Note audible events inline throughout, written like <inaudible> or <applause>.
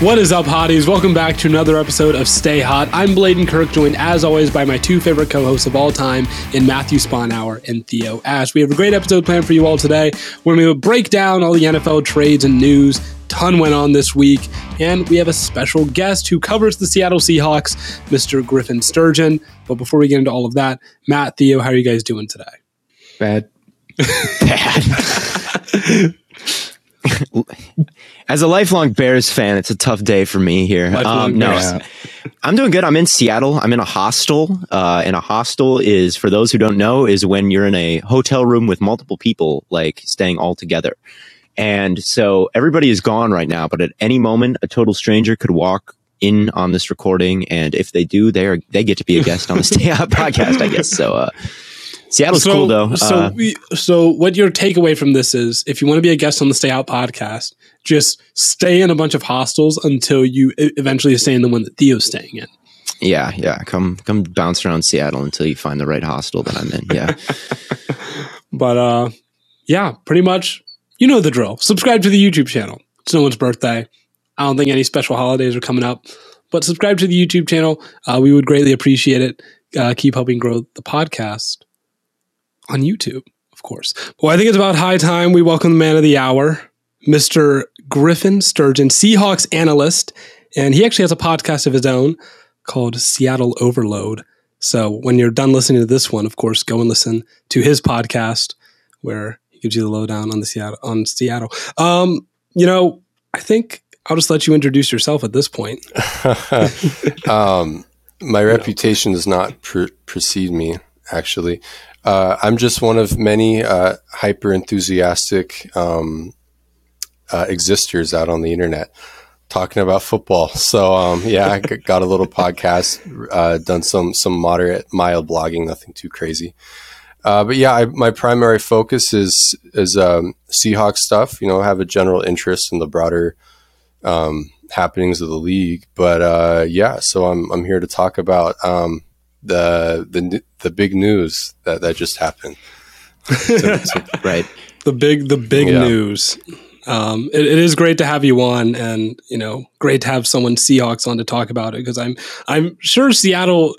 What is up, hotties? Welcome back to another episode of Stay Hot. I'm Bladen Kirk, joined as always by my two favorite co-hosts of all time in Matthew Sponhour and Theo Ash. We have a great episode planned for you all today. We're going to break down all the NFL trades and news. Ton went on this week, and we have a special guest who covers the Seattle Seahawks, Mr. Griffin Sturgeon. But before we get into all of that, Matt, Theo, how are you guys doing today? Bad. Bad. <laughs> <laughs> <laughs> As a lifelong Bears fan, it's a tough day for me here. Um, no. <laughs> I'm doing good. I'm in Seattle. I'm in a hostel. Uh, and a hostel is, for those who don't know, is when you're in a hotel room with multiple people, like staying all together. And so everybody is gone right now, but at any moment, a total stranger could walk in on this recording. And if they do, they are, they get to be a guest on the Stay Out podcast, I guess. So, uh, Seattle's so, cool though. So, uh, we, so what your takeaway from this is, if you want to be a guest on the Stay Out podcast, just stay in a bunch of hostels until you eventually stay in the one that Theo's staying in. Yeah, yeah. Come, come bounce around Seattle until you find the right hostel that I'm in. Yeah. <laughs> but uh, yeah, pretty much. You know the drill. Subscribe to the YouTube channel. It's no one's birthday. I don't think any special holidays are coming up, but subscribe to the YouTube channel. Uh, we would greatly appreciate it. Uh, keep helping grow the podcast on YouTube, of course. Well, I think it's about high time we welcome the man of the hour, Mr. Griffin Sturgeon, Seahawks analyst. And he actually has a podcast of his own called Seattle Overload. So when you're done listening to this one, of course, go and listen to his podcast where he gives you the lowdown on the Seattle on Seattle. Um, you know, I think I'll just let you introduce yourself at this point. <laughs> um, my reputation does not pre- precede me, actually. Uh, I'm just one of many uh, hyper enthusiastic um, uh, existers out on the internet talking about football. <laughs> So um, yeah, I got a little podcast, uh, done some some moderate, mild blogging, nothing too crazy. Uh, but yeah, I, my primary focus is is um, Seahawks stuff. You know, I have a general interest in the broader um, happenings of the league. But uh, yeah, so I'm I'm here to talk about um, the the the big news that that just happened. so, <laughs> so, right. The big the big yeah. news. Um, it, it is great to have you on, and you know, great to have someone Seahawks on to talk about it because I'm I'm sure Seattle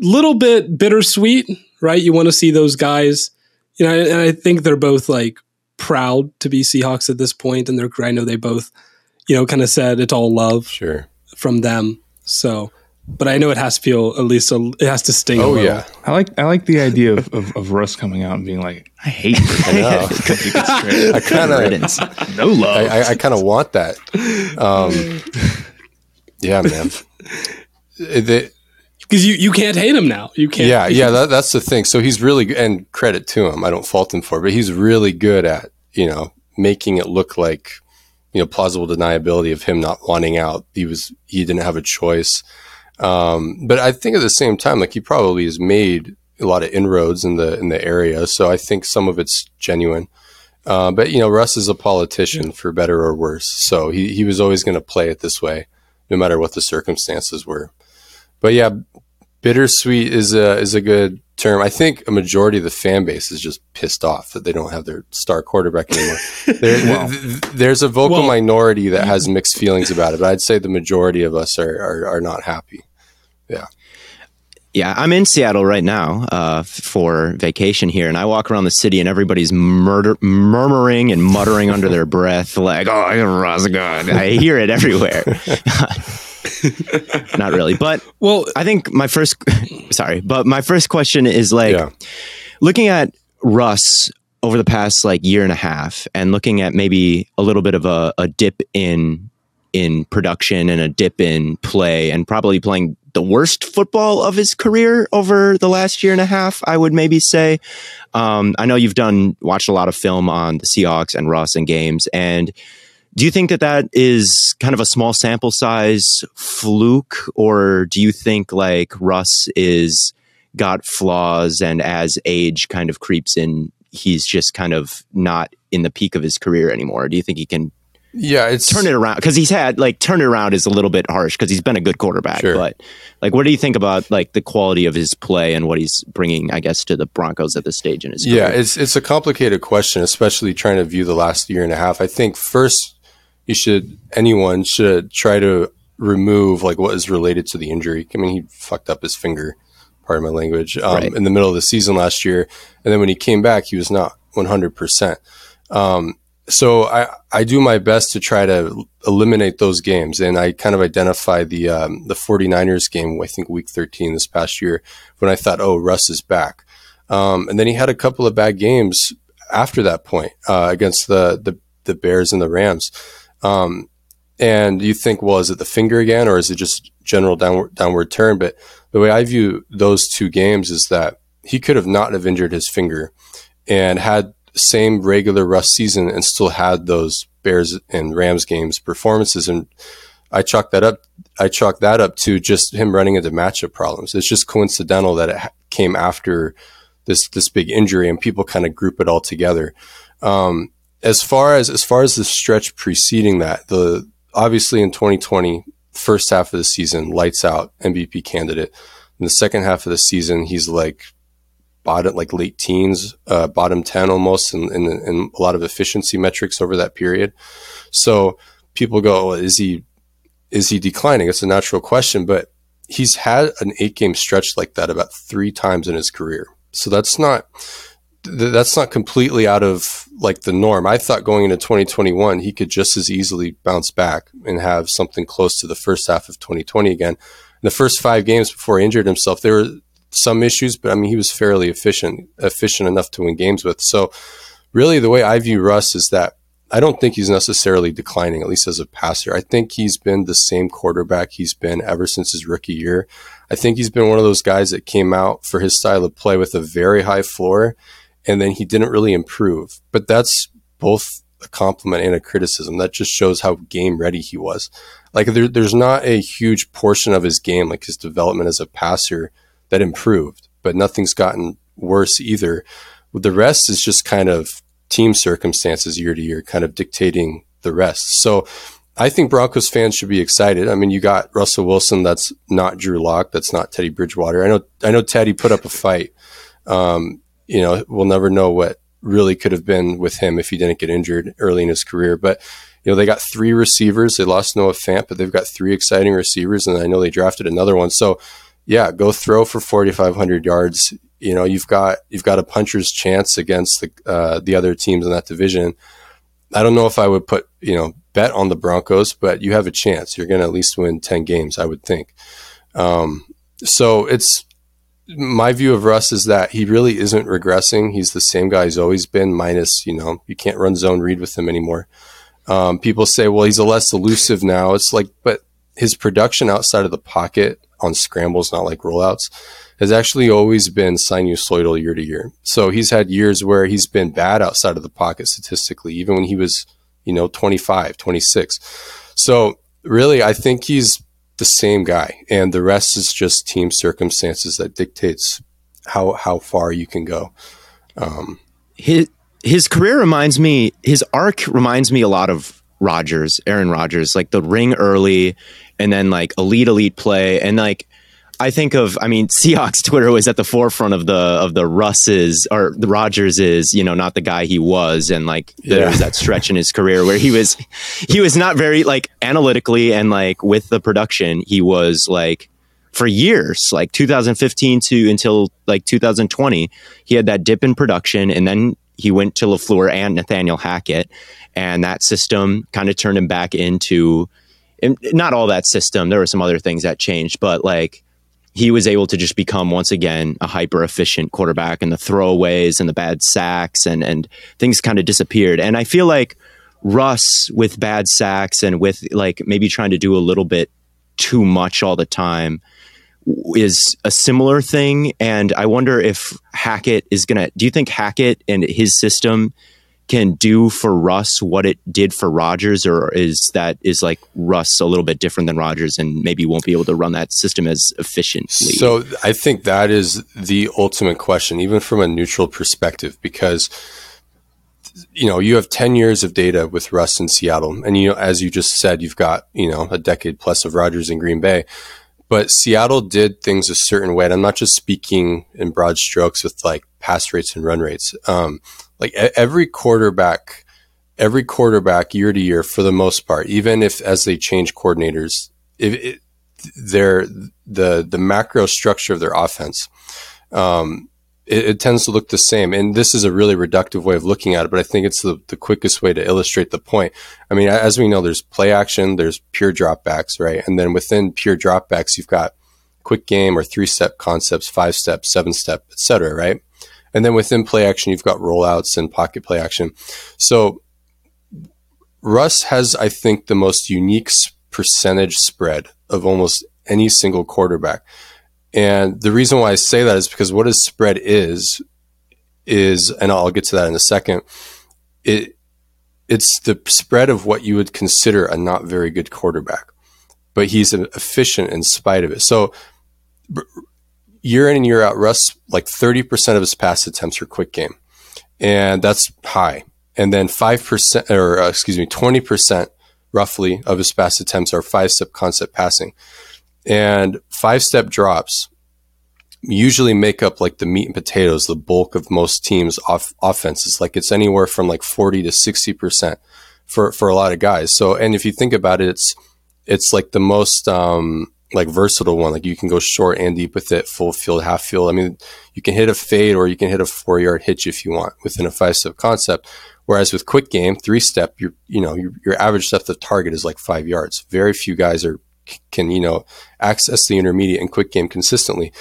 little bit bittersweet, right? You want to see those guys, you know, and I think they're both like proud to be Seahawks at this point, and they're I know they both, you know, kind of said it's all love, sure, from them. So but I know it has to feel at least a, it has to sting. Oh yeah, I like I like the idea of, of, of Russ coming out and being like, I hate this. I, <laughs> I kind of no love. I, I, I kind of want that. Um, yeah, man. because you, you can't hate him now. You can't. Yeah, yeah. That, that's the thing. So he's really and credit to him. I don't fault him for, it, but he's really good at you know making it look like you know, plausible deniability of him not wanting out. He was, he didn't have a choice. Um, but I think at the same time, like he probably has made a lot of inroads in the in the area, so I think some of it's genuine. Uh, but you know, Russ is a politician for better or worse, so he he was always going to play it this way, no matter what the circumstances were. But yeah, bittersweet is a is a good term. I think a majority of the fan base is just pissed off that they don't have their star quarterback anymore. <laughs> there, well, there's a vocal well, minority that has mixed feelings about it, but I'd say the majority of us are, are, are not happy. Yeah. Yeah, I'm in Seattle right now uh, for vacation here, and I walk around the city, and everybody's murder, murmuring and muttering under their breath, like, "Oh, Rosagard." I hear it everywhere. <laughs> Not really, but well, I think my first, <laughs> sorry, but my first question is like, yeah. looking at Russ over the past like year and a half, and looking at maybe a little bit of a, a dip in in production and a dip in play, and probably playing the worst football of his career over the last year and a half, I would maybe say. Um, I know you've done watched a lot of film on the Seahawks and Russ and games, and do you think that that is kind of a small sample size fluke, or do you think like Russ is got flaws, and as age kind of creeps in, he's just kind of not in the peak of his career anymore? Do you think he can yeah, it's turn it around because he's had like turn it around is a little bit harsh because he's been a good quarterback. Sure. But like, what do you think about like the quality of his play and what he's bringing, I guess, to the Broncos at this stage in his career? Yeah, it's it's a complicated question, especially trying to view the last year and a half. I think first you should anyone should try to remove like what is related to the injury. I mean, he fucked up his finger, part of my language, um, right. in the middle of the season last year, and then when he came back, he was not one hundred percent. Um, so I, I do my best to try to eliminate those games. And I kind of identify the, um, the 49ers game, I think week 13 this past year when I thought, oh, Russ is back. Um, and then he had a couple of bad games after that point, uh, against the, the, the Bears and the Rams. Um, and you think, well, is it the finger again, or is it just general downward, downward turn? But the way I view those two games is that he could have not have injured his finger and had same regular Russ season and still had those Bears and Rams games performances. And I chalk that up. I chalk that up to just him running into matchup problems. It's just coincidental that it came after this this big injury, and people kind of group it all together. Um, as far as as far as the stretch preceding that, the obviously in 2020, first half of the season, lights out MVP candidate. In the second half of the season, he's like bottom like late teens, uh, bottom ten almost, in, in, in, a lot of efficiency metrics over that period. So people go, well, is he is he declining? It's a natural question, but he's had an eight game stretch like that about three times in his career. So that's not that's not completely out of like the norm. I thought going into 2021 he could just as easily bounce back and have something close to the first half of 2020 again. In the first five games before he injured himself, there were some issues, but I mean, he was fairly efficient, efficient enough to win games with. So, really, the way I view Russ is that I don't think he's necessarily declining, at least as a passer. I think he's been the same quarterback he's been ever since his rookie year. I think he's been one of those guys that came out for his style of play with a very high floor, and then he didn't really improve. But that's both a compliment and a criticism. That just shows how game ready he was. Like there, there's not a huge portion of his game, like his development as a passer, that improved, but nothing's gotten worse either. The rest is just kind of team circumstances year to year, kind of dictating the rest. So I think Broncos fans should be excited. I mean, you got Russell Wilson. That's not Drew Lock. That's not Teddy Bridgewater. I know. I know Teddy put up a fight. Um, you know, we'll never know what really could have been with him if he didn't get injured early in his career. But you know, they got three receivers. They lost Noah Fant, but they've got three exciting receivers, and I know they drafted another one. So yeah, go throw for 4,500 yards. You know, you've got you've got a puncher's chance against the uh, the other teams in that division. I don't know if I would put you know bet on the Broncos, but you have a chance. You're going to at least win 10 games, I would think. Um, so it's my view of Russ is that he really isn't regressing. He's the same guy he's always been, minus you know you can't run zone read with him anymore. Um, people say, well, he's a less elusive now. It's like, but his production outside of the pocket on scrambles, not like rollouts, has actually always been sinusoidal year to year. So he's had years where he's been bad outside of the pocket statistically, even when he was, you know, 25, 26. So really, I think he's the same guy, and the rest is just team circumstances that dictates how how far you can go. Um, his his career reminds me, his arc reminds me a lot of Rodgers, Aaron Rodgers, like the ring early, and then like elite elite play, and like I think of, I mean, Seahawks Twitter was at the forefront of the of the Russes or the Rodgers is, you know, not the guy he was, and like yeah. there was that stretch in his career where he was, he was not very like analytically and like with the production, he was like for years, like 2015 to until like 2020, he had that dip in production, and then he went to LaFleur and Nathaniel Hackett, and that system kind of turned him back into. Not all that system. There were some other things that changed, but like he was able to just become once again a hyper efficient quarterback and the throwaways and the bad sacks and and things kind of disappeared. And I feel like Russ with bad sacks and with like maybe trying to do a little bit too much all the time is a similar thing. And I wonder if Hackett is gonna do you think Hackett and his system can do for Russ what it did for Rodgers, or is that is like Russ a little bit different than Rodgers and maybe won't be able to run that system as efficiently? So I think that is the ultimate question, even from a neutral perspective, because you know you have 10 years of data with Russ in Seattle, and you know as you just said, you've got you know a decade plus of Rodgers in Green Bay. But Seattle did things a certain way, and I'm not just speaking in broad strokes with like pass rates and run rates. Um, like every quarterback, every quarterback year to year, for the most part, even if as they change coordinators, if it, their the the macro structure of their offense, um, it, it, tends to look the same. And this is a really reductive way of looking at it, but I think it's the, the quickest way to illustrate the point. I mean, as we know, there's play action, there's pure dropbacks, right? And then within pure dropbacks, you've got quick game or three step concepts, five step, seven step, etc. Right? And then within play action, you've got rollouts and pocket play action. So Russ has, I think, the most unique percentage spread of almost any single quarterback. And the reason why I say that is because what his spread is, is, and I'll get to that in a second. It, it's the spread of what you would consider a not very good quarterback, but he's efficient in spite of it. So year in and year out, Russ, like 30% of his pass attempts are quick game. And that's high. And then 5%, or uh, excuse me, 20% roughly of his pass attempts are five step concept passing. And five step drops usually make up like the meat and potatoes, the bulk of most teams' off- offenses. Like it's anywhere from like 40 to 60% for, for a lot of guys. So, and if you think about it, it's, it's like the most, um, like versatile one. Like you can go short and deep with it, full field, half field. I mean, you can hit a fade or you can hit a four yard hitch if you want within a five step concept. Whereas with quick game, three step, you you know your, your average depth of target is like five yards. Very few guys are can you know access the intermediate and quick game consistently.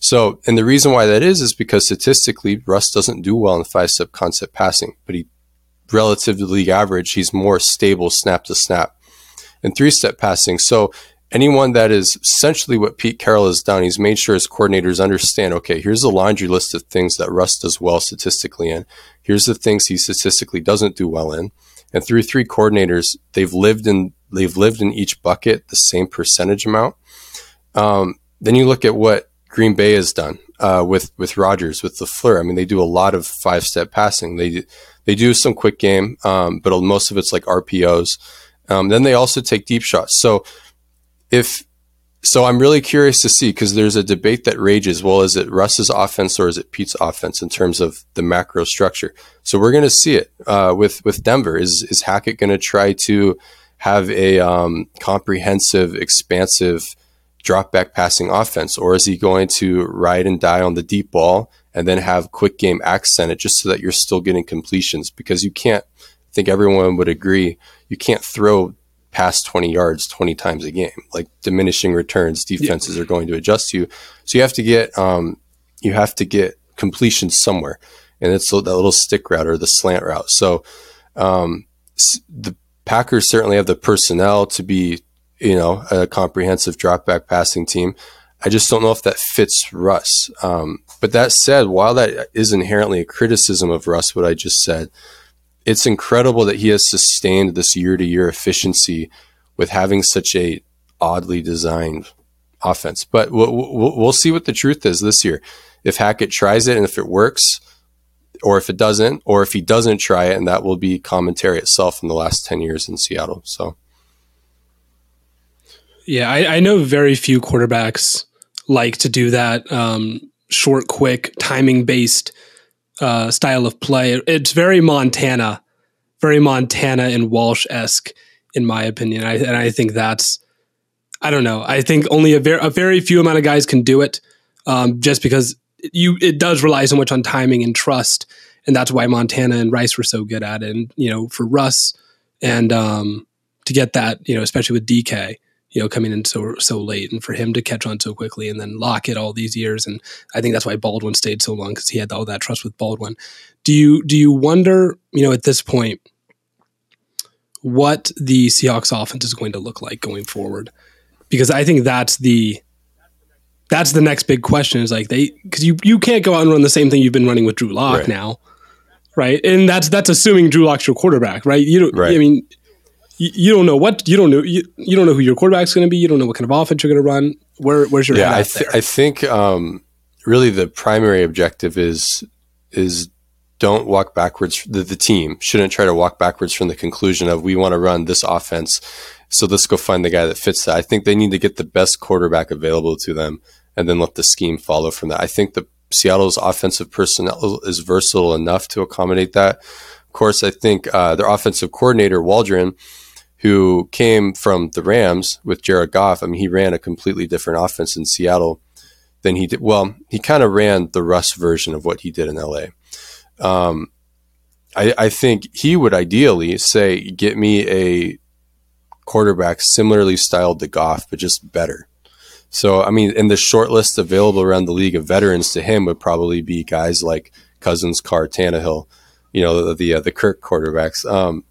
So, and the reason why that is is because statistically, Russ doesn't do well in five step concept passing, but he relative to league average, he's more stable snap to snap and three step passing. So anyone that is essentially what Pete Carroll has done, he's made sure his coordinators understand okay, here's a laundry list of things that Russ does well statistically in. Here's the things he statistically doesn't do well in. And through three coordinators, they've lived in they've lived in each bucket the same percentage amount. Um, then you look at what Green Bay has done uh, with with Rodgers, with LaFleur. I mean, they do a lot of five step passing. They they do some quick game, um, but most of it's like RPOs. Um, then they also take deep shots. So if so, I'm really curious to see because there's a debate that rages. Well, is it Russ's offense or is it Pete's offense in terms of the macro structure? So we're going to see it uh, with with Denver. Is is Hackett going to try to have a um, comprehensive, expansive drop back passing offense, or is he going to ride and die on the deep ball and then have quick game accent it just so that you're still getting completions? Because you can't. I think everyone would agree you can't throw past 20 yards 20 times a game. Like diminishing returns, defenses yeah. are going to adjust to you. So you have to get um, you have to get completion somewhere, and it's that little stick route or the slant route. So um, the Packers certainly have the personnel to be you know a comprehensive drop back passing team. I just don't know if that fits Russ. Um, but that said, while that is inherently a criticism of Russ, what I just said, it's incredible that he has sustained this year to year efficiency with having such a oddly designed offense. But we'll, we'll, see what the truth is this year. If Hackett tries it and if it works, or if it doesn't, or if he doesn't try it, and that will be commentary itself in the last 10 years in Seattle. So, yeah, I, I know very few quarterbacks like to do that um, short, quick, timing based uh, style of play. It's very Montana, very Montana and Walsh esque, in my opinion. I, and I think that's, I don't know. I think only a very, a very few amount of guys can do it, um, just because you it does rely so much on timing and trust, and that's why Montana and Rice were so good at it. And you know, for Russ and um, to get that, you know, especially with DK, you know, coming in so so late, and for him to catch on so quickly, and then lock it all these years, and I think that's why Baldwin stayed so long because he had all that trust with Baldwin. Do you do you wonder, you know, at this point, what the Seahawks offense is going to look like going forward? Because I think that's the that's the next big question is like they because you you can't go out and run the same thing you've been running with Drew Lock right. now, right? And that's that's assuming Drew Lock's your quarterback, right? You don't. Right. I mean, you, you, don't know what you don't know. You, you don't know who your quarterback's going to be. You don't know what kind of offense you're going to run. Where where's your yeah? I, th- I think um, really the primary objective is is don't walk backwards. The, the team shouldn't try to walk backwards from the conclusion of we want to run this offense so let's go find the guy that fits that. I think they need to get the best quarterback available to them and then let the scheme follow from that. I think the Seattle's offensive personnel is versatile enough to accommodate that. Of course, I think uh, their offensive coordinator, Waldron, who came from the Rams with Jared Goff, I mean, he ran a completely different offense in Seattle than he did. Well, he kind of ran the Russ version of what he did in LA. Um, I, I think he would ideally say, get me a quarterback similarly styled to Goff, but just better. So, I mean, in the short list available around the league of veterans to him would probably be guys like Cousins, Carr, Tannehill, you know, the the, uh, the Kirk quarterbacks. Um,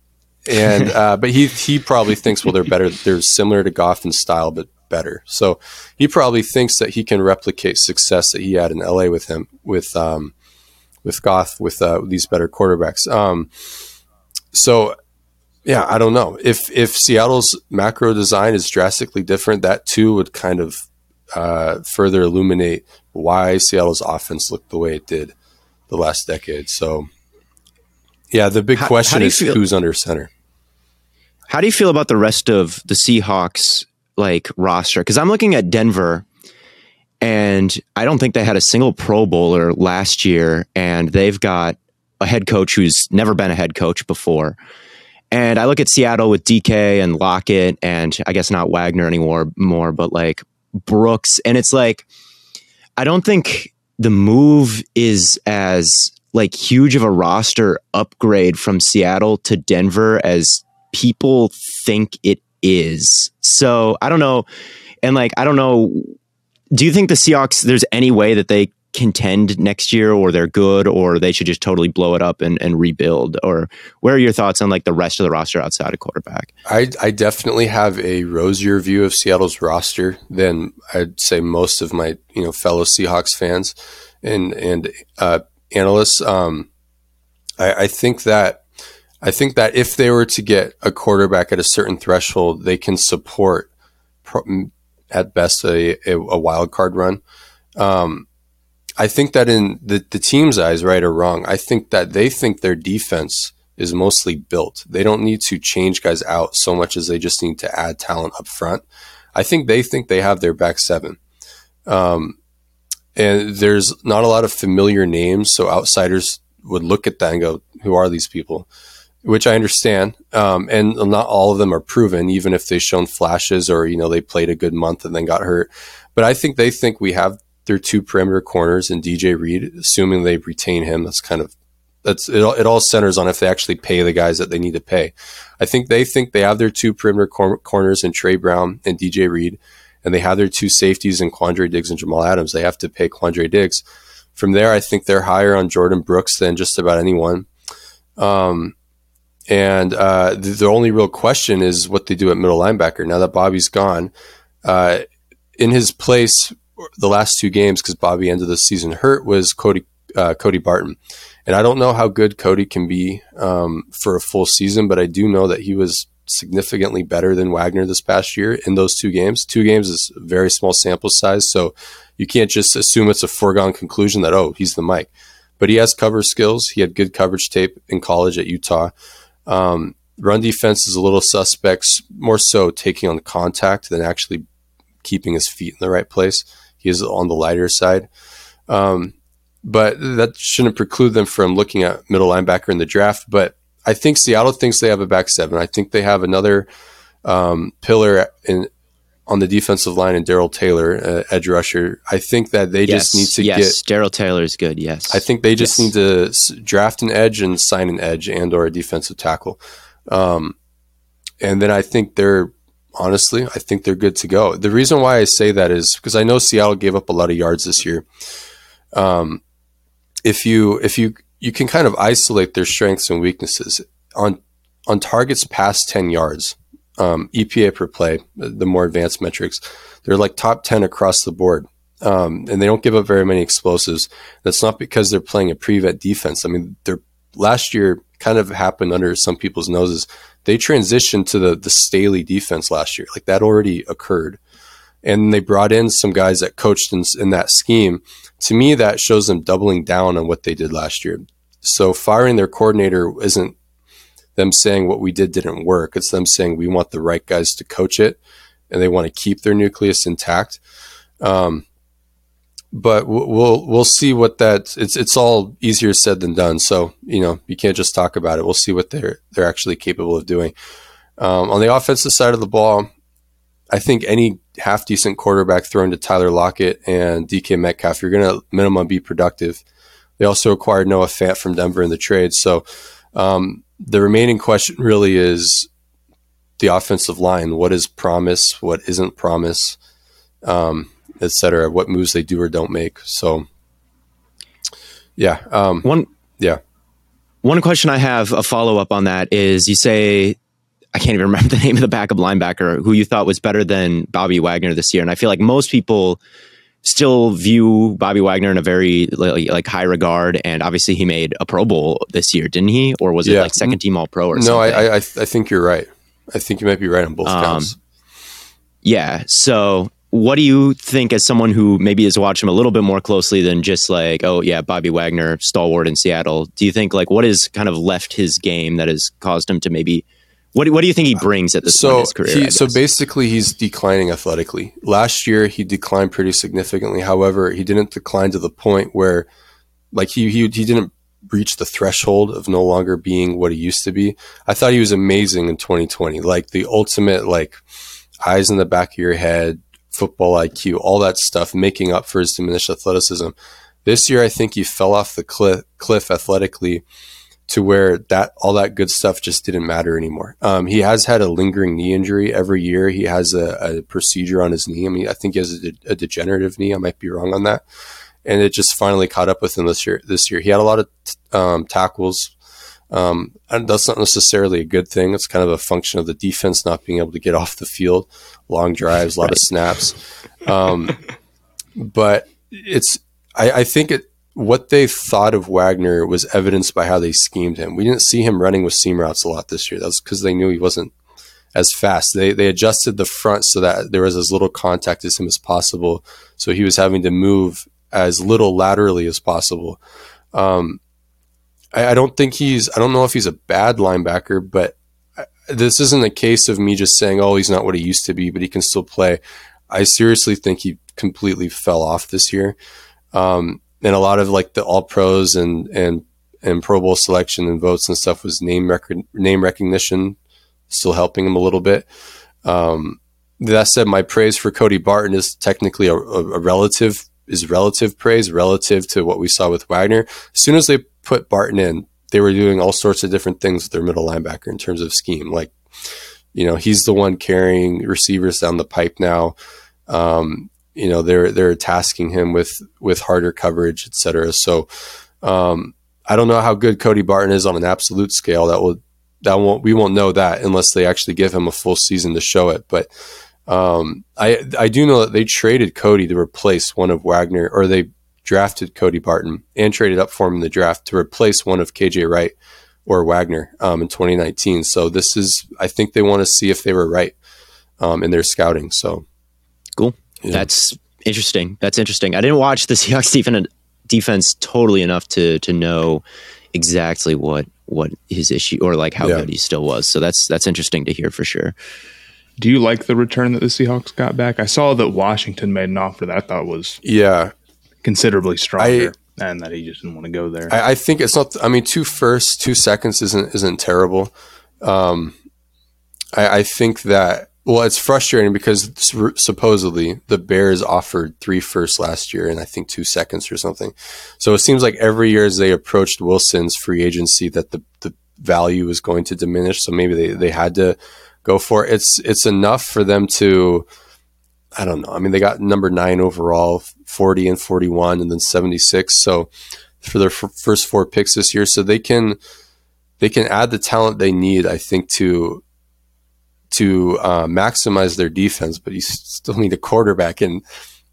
and <laughs> uh, but he he probably thinks well they're better, they're similar to Goff in style, but better. So he probably thinks that he can replicate success that he had in LA with him with um, with Goff with uh, these better quarterbacks. Um, so yeah, I don't know if if Seattle's macro design is drastically different. That too would kind of uh, further illuminate why Seattle's offense looked the way it did the last decade. So, yeah, the big how, question how is feel, who's under center. How do you feel about the rest of the Seahawks like roster? Because I'm looking at Denver, and I don't think they had a single Pro Bowler last year, and they've got a head coach who's never been a head coach before. And I look at Seattle with DK and Lockett, and I guess not Wagner anymore, more, but like Brooks. And it's like, I don't think the move is as like huge of a roster upgrade from Seattle to Denver as people think it is. So I don't know. And like, I don't know. Do you think the Seahawks, there's any way that they contend next year or they're good or they should just totally blow it up and, and rebuild or where are your thoughts on like the rest of the roster outside of quarterback I, I definitely have a rosier view of seattle's roster than i'd say most of my you know fellow seahawks fans and and uh, analysts um, I, I think that i think that if they were to get a quarterback at a certain threshold they can support pro- at best a, a, a wild card run um, I think that in the, the team's eyes, right or wrong, I think that they think their defense is mostly built. They don't need to change guys out so much as they just need to add talent up front. I think they think they have their back seven. Um, and there's not a lot of familiar names, so outsiders would look at that and go, "Who are these people?" Which I understand, um, and not all of them are proven, even if they've shown flashes or you know they played a good month and then got hurt. But I think they think we have their two perimeter corners and DJ Reed, assuming they retain him. That's kind of that's it. All, it all centers on if they actually pay the guys that they need to pay. I think they think they have their two perimeter cor- corners and Tre Brown and DJ Reed, and they have their two safeties and Quandre Diggs and Jamal Adams. They have to pay Quandre Diggs. From there, I think they're higher on Jordyn Brooks than just about anyone. Um, and uh, the, the, only real question is what they do at middle linebacker now that Bobby's gone. Uh, in his place, the last two games because Bobby ended the season hurt was Cody uh, Cody Barton, And I don't know how good Cody can be um, for a full season, but I do know that he was significantly better than Wagner this past year in those two games. Two games is a very small sample size, so you can't just assume it's a foregone conclusion that oh he's the Mike. But he has cover skills. He had good coverage tape in college at Utah. Um, run defense is a little suspect, more so taking on the contact than actually keeping his feet in the right place. He is on the lighter side. Um, but that shouldn't preclude them from looking at middle linebacker in the draft. But I think Seattle thinks they have a back seven. I think they have another um, pillar in on the defensive line and Darrell Taylor, uh, edge rusher. I think that they yes, just need to yes. get Darrell Taylor is good. Yes, I think they just yes. need to s- draft an edge and sign an edge and or a defensive tackle. Um, and then I think they're honestly, I think they're good to go. The reason why I say that is because I know Seattle gave up a lot of yards this year. Um, if you if you you can kind of isolate their strengths and weaknesses on on targets past ten yards, um, EPA per play, the more advanced metrics, they're like top ten across the board. Um, and they don't give up very many explosives. That's not because they're playing a prevent defense. I mean, their last year kind of happened under some people's noses. They transitioned to the the Staley defense last year. Like that already occurred and they brought in some guys that coached in, in that scheme. To me, that shows them doubling down on what they did last year. So firing their coordinator isn't them saying what we did didn't work. It's them saying we want the right guys to coach it, and they want to keep their nucleus intact. Um, but we'll we'll see what that it's it's all easier said than done. So you know you can't just talk about it. We'll see what they're they're actually capable of doing. Um, on the offensive side of the ball, I think any half decent quarterback thrown to Tyler Lockett and DK Metcalf, you're going to minimum be productive. They also acquired Noah Fant from Denver in the trade. So um, the remaining question really is the offensive line. What is promise? What isn't promise? Um, Etc. What moves they do or don't make. So yeah. Um, one. Yeah. One question I have a follow up on that is you say I can't even <laughs> remember the name of the backup linebacker who you thought was better than Bobby Wagner this year. And I feel like most people still view Bobby Wagner in a very like, like high regard. And obviously, he made a Pro Bowl this year, didn't he? Or was it like second team All Pro or no, something? No, I, I, I think you're right. I think you might be right on both um, counts. Yeah. So, what do you think as someone who maybe has watched him a little bit more closely than just like, oh yeah, Bobby Wagner, stalwart in Seattle? Do you think like what has kind of left his game that has caused him to maybe what do, what do you think he brings at this so point in his career? He, so basically, he's declining athletically. Last year, he declined pretty significantly. However, he didn't decline to the point where, like, he he, he didn't reach the threshold of no longer being what he used to be. I thought he was amazing in 2020, like the ultimate, like eyes in the back of your head, football IQ, all that stuff, making up for his diminished athleticism. This year, I think he fell off the cliff, cliff athletically to where that all that good stuff just didn't matter anymore. Um, he has had a lingering knee injury every year. He has a, a procedure on his knee. I mean, I think he has a, de- a, degenerative knee. I might be wrong on that. And it just finally caught up with him this year. This year, he had a lot of t- um, tackles. Um, and that's not necessarily a good thing. It's kind of a function of the defense not being able to get off the field, long drives, a lot <laughs> right. of snaps. Um, but it's, I, I think it, what they thought of Wagner was evidenced by how they schemed him. We didn't see him running with seam routes a lot this year. That's because they knew he wasn't as fast. They they adjusted the front so that there was as little contact as him as possible. So he was having to move as little laterally as possible. Um, I, I, don't think he's. I don't know if he's a bad linebacker, but I, this isn't a case of me just saying, "Oh, he's not what he used to be," but he can still play. I seriously think he completely fell off this year. Um, and a lot of like the all pros and and and Pro Bowl selection and votes and stuff was name record name recognition still helping him a little bit. Um, that said, my praise for Cody Barton is technically a, a, relative is relative praise relative to what we saw with Wagner. As soon as they put Barton in, they were doing all sorts of different things with their middle linebacker in terms of scheme. Like, you know, he's the one carrying receivers down the pipe now. Um, you know they're they're tasking him with with harder coverage, et cetera. So um, I don't know how good Cody Barton is on an absolute scale. That will that won't we won't know that unless they actually give him a full season to show it. But um, I I do know that they traded Cody to replace one of Wagner, or they drafted Cody Barton and traded up for him in the draft to replace one of KJ Wright or Wagner um, in 2019. So this is, I think they want to see if they were right um, in their scouting. So. Yeah. That's interesting. That's interesting. I didn't watch the <laughs> Seahawks defense defense totally enough to to know exactly what what his issue or like how yeah. good he still was. So that's that's interesting to hear for sure. Do you like the return that the Seahawks got back? I saw that Washington made an offer that I thought was yeah considerably stronger. I, and that he just didn't want to go there. I, I, think it's not. I mean, two firsts, two seconds isn't isn't terrible. Um, I, I think that well, it's frustrating because supposedly the Bears offered three firsts last year and I think two seconds or something. So it seems like every year as they approached Wilson's free agency that the, the value was going to diminish. So maybe they, they had to go for it. It's, it's enough for them to, I don't know. I mean, they got number nine overall, 40 and 41 and then 76. So for their f- first four picks this year, so they can, they can add the talent they need, I think, to to uh, maximize their defense, but you still need a quarterback. And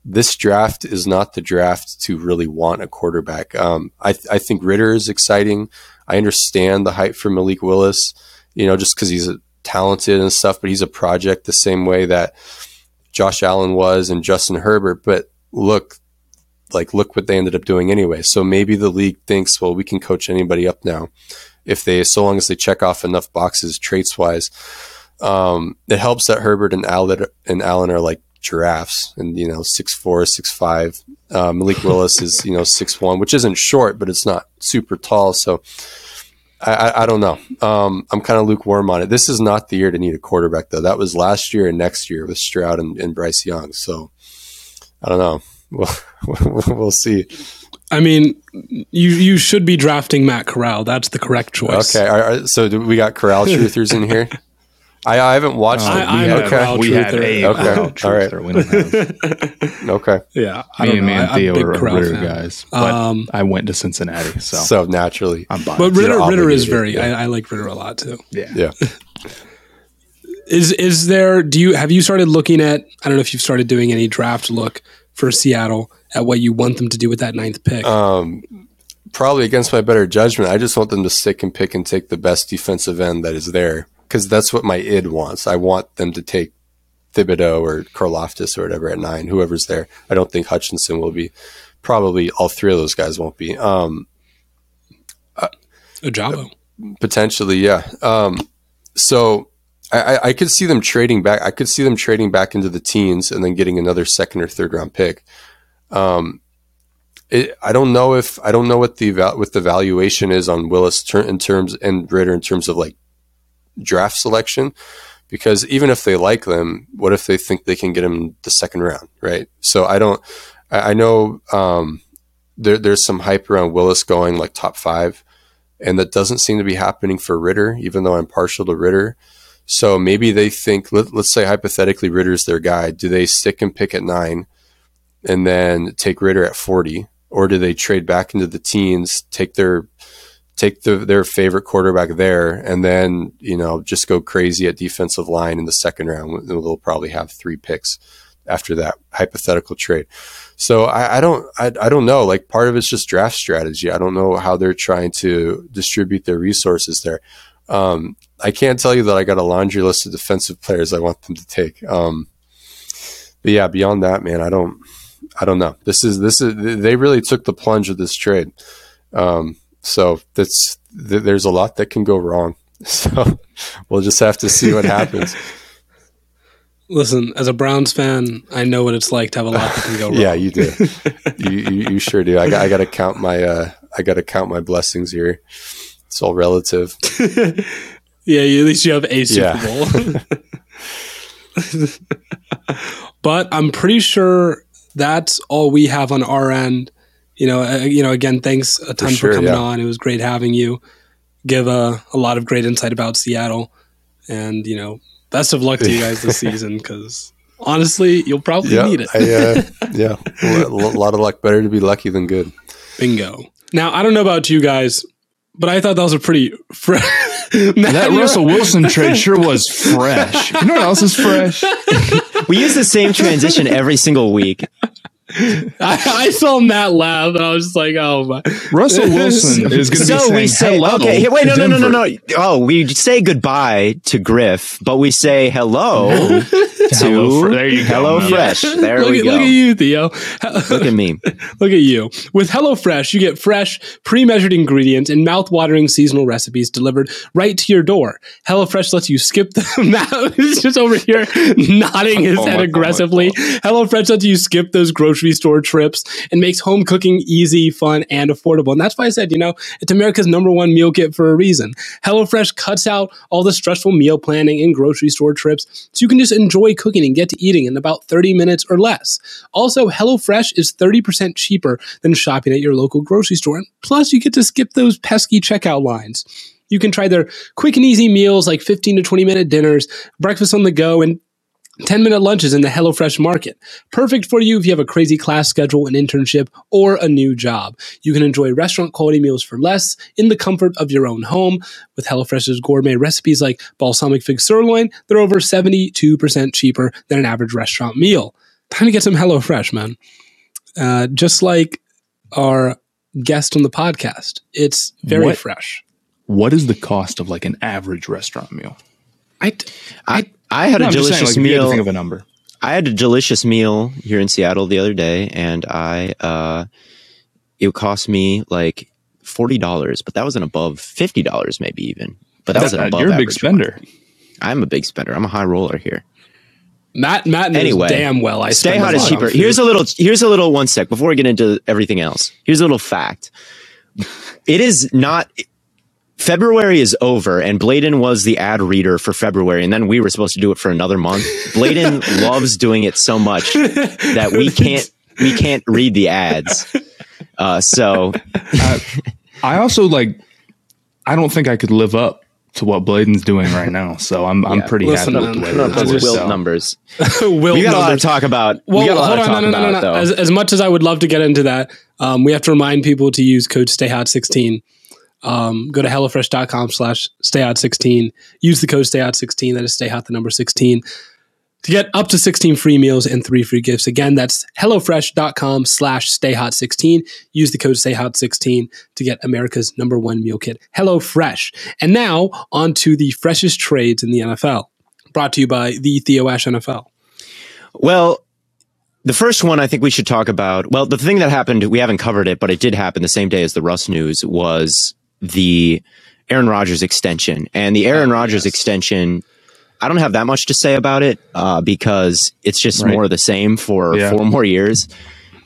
this draft is not the draft to really want a quarterback. Um, I, th- I think Ridder is exciting. I understand the hype for Malik Willis, you know, just because he's talented and stuff, but he's a project the same way that Josh Allen was and Justin Herbert. But look, like, look what they ended up doing anyway. So maybe the league thinks, well, we can coach anybody up now if they, so long as they check off enough boxes traits wise. Um, it helps that Herbert and Allen, and Allen are like giraffes and, you know, six four, six five. Uh, Malik <laughs> Willis is, you know, six one, which isn't short, but it's not super tall. So I, I, I don't know. Um, I'm kind of lukewarm on it. This is not the year to need a quarterback, though. That was last year and next year with Stroud and, and Bryce Young. So I don't know. <laughs> We'll, we'll see. I mean, you you should be drafting Matt Corral. That's the correct choice. Okay. so do we got Corral <laughs> truthers in here? I, I haven't watched uh, it. I, am okay. we had a okay. All right. We don't have. okay. Yeah. I Me and me and Theo are Ridder guys, but um, I went to Cincinnati, so so naturally, I'm biased. But Ritter, Ridder is very. Yeah. I, I, like Ridder a lot too. Yeah. Yeah. <laughs> is is there? Do you have you started looking at? I don't know if you've started doing any draft look for Seattle at what you want them to do with that ninth pick. Um, probably against my better judgment, I just want them to stick and pick and take the best defensive end that is there because that's what my id wants. I want them to take Thibodeaux or Karlaftis or whatever at nine, whoever's there. I don't think Hutchinson will be. Probably all three of those guys won't be. Um, uh, Ojabo. Potentially, yeah. Um, so I, I, could see them trading back. I could see them trading back into the teens and then getting another second or third round pick. Um, it, I don't know if I don't know what the what the valuation is on Willis ter- in terms and Ridder in terms of like draft selection because even if they like them, what if they think they can get him the second round, right? So I don't. I, I know um, there, there's some hype around Willis going like top five, and that doesn't seem to be happening for Ridder, even though I'm partial to Ridder. So maybe they think, let, us say hypothetically, Ridder's their guy. Do they stick and pick at nine, and then take Ridder at forty, or do they trade back into the teens, take their take the, their favorite quarterback there, and then you know just go crazy at defensive line in the second round. They'll probably have three picks after that hypothetical trade. So I, I don't I, I don't know. Like part of it's just draft strategy. I don't know how they're trying to distribute their resources there. Um, I can't tell you that I got a laundry list of defensive players I want them to take. Um, but yeah, beyond that, man, I don't I don't know. This is this is they really took the plunge of this trade. Um, so that's th- there's a lot that can go wrong. <laughs> So we'll just have to see what happens. <laughs> Listen, as a Browns fan, I know what it's like to have a lot that can go <laughs> wrong. yeah, you do. you, you, you sure do. I I got to count my uh, I got to count my blessings here. It's all relative. yeah, at least you have a Super yeah. Bowl. but I'm pretty sure that's all we have on our end you know, uh, you know, again, thanks a ton for, sure, for coming yeah. on. It was great having you. Give a, a lot of great insight about Seattle, and you know, best of luck to you guys this <laughs> season because honestly, you'll probably yeah, need it. I, uh, <laughs> yeah, a lot of luck. Better to be lucky than good. Bingo. Now, I don't know about you guys, but I thought that was a pretty fresh. <laughs> that Russell Wilson trade sure was fresh. You know what else is fresh? we use the same transition every single week. I, I, saw Matt laugh, and I was just like, "Oh my!" Russell Wilson <laughs> is going to so be we say, hello. Okay, wait, no, no, no, no, no. Oh, we say goodbye to Griff, but we say hello <laughs> <laughs> hello, there you go, Hello Fresh. <laughs> There look we at, go. Look at you, Theo. Look at me. <laughs> look at you. With Hello Fresh, you get fresh, pre-measured ingredients and mouth-watering seasonal recipes delivered right to your door. Hello Fresh lets you skip the. Is just over here nodding his oh head aggressively. Hello Fresh lets you skip those grocery store trips and makes home cooking easy, fun, and affordable. And that's why I said, you know, it's America's number one meal kit for a reason. HelloFresh cuts out all the stressful meal planning and grocery store trips so you can just enjoy cooking and get to eating in about 30 minutes or less. Also, HelloFresh is 30% cheaper than shopping at your local grocery store. And plus, you get to skip those pesky checkout lines. You can try their quick and easy meals like 15 to 20 minute dinners, breakfast on the go, and 10 minute lunches in the HelloFresh market. Perfect for you if you have a crazy class schedule, an internship, or a new job. You can enjoy restaurant quality meals for less in the comfort of your own home. With HelloFresh's gourmet recipes like balsamic fig sirloin, they're over 72% cheaper than an average restaurant meal. Time to get some HelloFresh, man. Uh, just like our guest on the podcast, it's very what, fresh. What is the cost of like an average restaurant meal? I, I, I had no, a delicious saying, like, meal. think of a number. I had a delicious meal here in Seattle the other day, and I uh, it cost me like forty dollars, but that was an above fifty dollars, maybe even. But that, was an above. You're a big spender. One. I'm a big spender. I'm a high roller here. Matt, Matt knows anyway, damn well. I stay hot is cheaper. Here's a little. Here's a little. One sec before we get into everything else. Here's a little fact. It is not February is over, and Bladen was the ad reader for February, and then we were supposed to do it for another month. Bladen <laughs> loves doing it so much that we <laughs> can't we can't read the ads. Uh, so, uh, I also like. I don't think I could live up to what Bladen's doing right now. So I'm I'm pretty Listen, happy with the way no, those wilt so. numbers. <laughs> wilt we got numbers. a lot to talk about. Well, we got a lot hold on, no, no, no, no, As, as much as I would love to get into that, um, we have to remind people to use code STAYHOT16 um, go to HelloFresh.com slash StayHot16. Use the code StayHot16. That is StayHot, the number 16 to get up to 16 free meals and three free gifts. Again, that's HelloFresh.com slash StayHot16. Use the code StayHot16 to get America's number one meal kit, HelloFresh. And now on to the freshest trades in the NFL, brought to you by the Theo Ash NFL. Well, the first one I think we should talk about. Well, the thing that happened, we haven't covered it, but it did happen the same day as the Russ news was the Aaron Rodgers extension. And the Aaron oh, Rodgers yes. extension, I don't have that much to say about it uh, because it's just right. more of the same for yeah. four more years.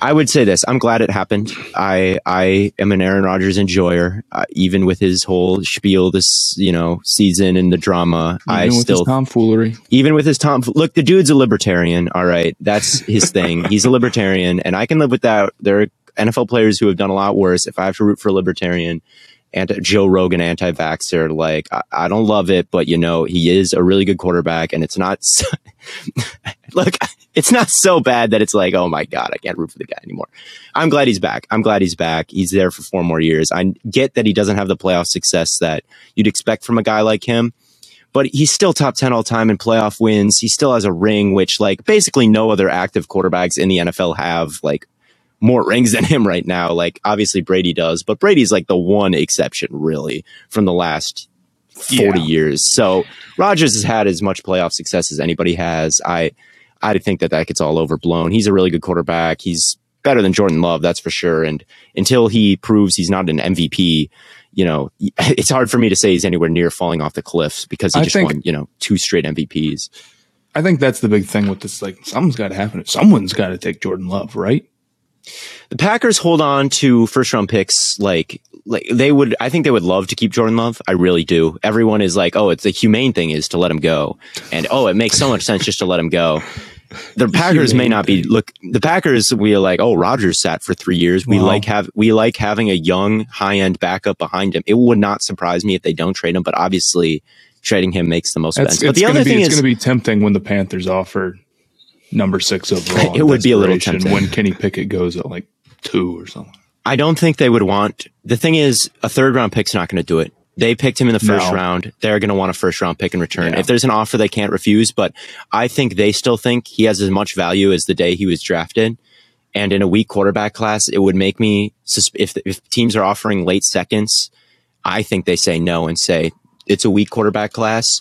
I would say this: I'm glad it happened. I I am an Aaron Rodgers enjoyer, uh, even with his whole spiel this you know season and the drama. Even I still tomfoolery. Even with his tom, look, the dude's a libertarian. All right, that's his thing. <laughs> He's a libertarian, and I can live with that. There are NFL players who have done a lot worse. If I have to root for a libertarian, anti Joe Rogan anti vaxxer. Like I, I, don't love it, but you know, he is a really good quarterback and it's not so, <laughs> look, it's not so bad that it's like, oh my God, I can't root for the guy anymore. I'm glad he's back. I'm glad he's back. He's there for four more years. I get that he doesn't have the playoff success that you'd expect from a guy like him. But he's still top 10 all time in playoff wins. He still has a ring, which like basically no other active quarterbacks in the NFL have. Like more rings than him right now. Like obviously Brady does, but Brady's like the one exception really from the last 40 yeah. years. So Rodgers has had as much playoff success as anybody has. I, I think that that gets all overblown. He's a really good quarterback. He's better than Jordan Love, that's for sure. And until he proves he's not an MVP, you know, <laughs> it's hard for me to say he's anywhere near falling off the cliffs because he I just think, won, you know, two straight MVPs. I think that's the big thing with this. Like, something's got to happen. Someone's got to take Jordan Love, right? The Packers hold on to first round picks like like they would I think they would love to keep Jordan Love. I really do. Everyone is like, "Oh, it's the humane thing is to let him go." And oh, it makes so much sense just to let him go. The Packers may not be look the Packers we are like, "Oh, Rodgers sat for 3 years. We wow. like have we like having a young high-end backup behind him." It would not surprise me if they don't trade him, but obviously trading him makes the most sense. But the other be, thing it's is going to be tempting when the Panthers offer number 6 overall. <laughs> It would be a little tempting when Kenny Pickett goes at like two or something. I don't think they would want. The thing is, a third round pick's not going to do it. They picked him in the first no. round. They're going to want a first round pick in return. Yeah. If there's an offer they can't refuse, but I think they still think he has as much value as the day he was drafted. And in a weak quarterback class, it would make me, if, if teams are offering late seconds, I think they say no and say it's a weak quarterback class.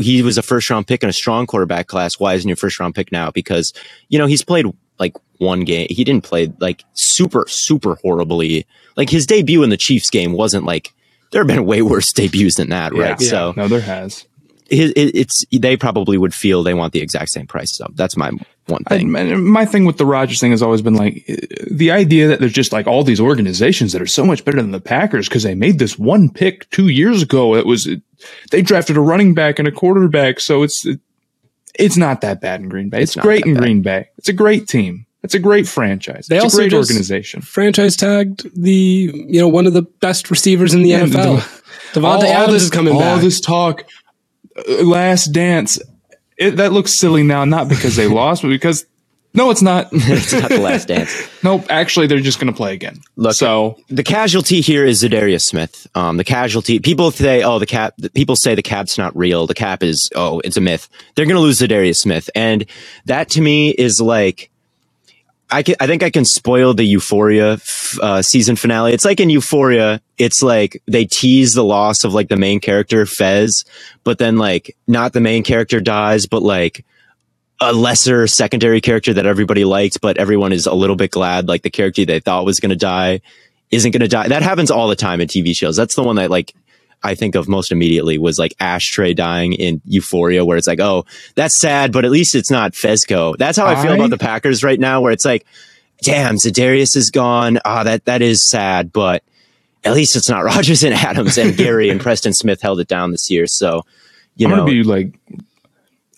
He was a first round pick in a strong quarterback class. Why isn't your first round pick now? Because, you know, he's played like one game. He didn't play like super, super horribly. Like his debut in the Chiefs game wasn't like, there have been way worse <laughs> debuts than that, right? Yeah. So, no, there has it's they probably would feel they want the exact same price. So that's my one thing. I, my thing with the Rodgers thing has always been like the idea that there's just like all these organizations that are so much better than the Packers because they made this one pick two years ago. It was they drafted a running back and a quarterback, so it's it's not that bad in Green Bay. It's, it's great in bad. Green Bay. It's a great team. It's a great franchise. They it's also a great organization. Franchise tagged the you know one of the best receivers in the yeah, NFL. Davante Adams this, is coming all back. All this talk Last Dance. It, that looks silly now, not because they <laughs> lost, but because no, it's not. <laughs> it's not the last dance. <laughs> nope. Actually, they're just going to play again. Look, so the casualty here is Za'Darius Smith. Um, the casualty. People say, "Oh, the cap." People say the cap's not real. The cap is, oh, it's a myth. They're going to lose Za'Darius Smith, and that to me is like I, can, I think I can spoil the Euphoria uh, season finale. It's like in Euphoria, it's like they tease the loss of like the main character Fez, but then like not the main character dies, but like a lesser secondary character that everybody liked, but everyone is a little bit glad like the character they thought was going to die isn't going to die. That happens all the time in TV shows. That's the one that like I think of most immediately was like Ashtray dying in Euphoria, where it's like, oh, that's sad, but at least it's not Fezco. That's how I, I feel about the Packers right now, where it's like, damn, Za'Darius is gone. Ah, oh, that that is sad, but at least it's not <laughs> Rodgers and Adams and Gary and Preston Smith held it down this year. So, you I'm know, be like,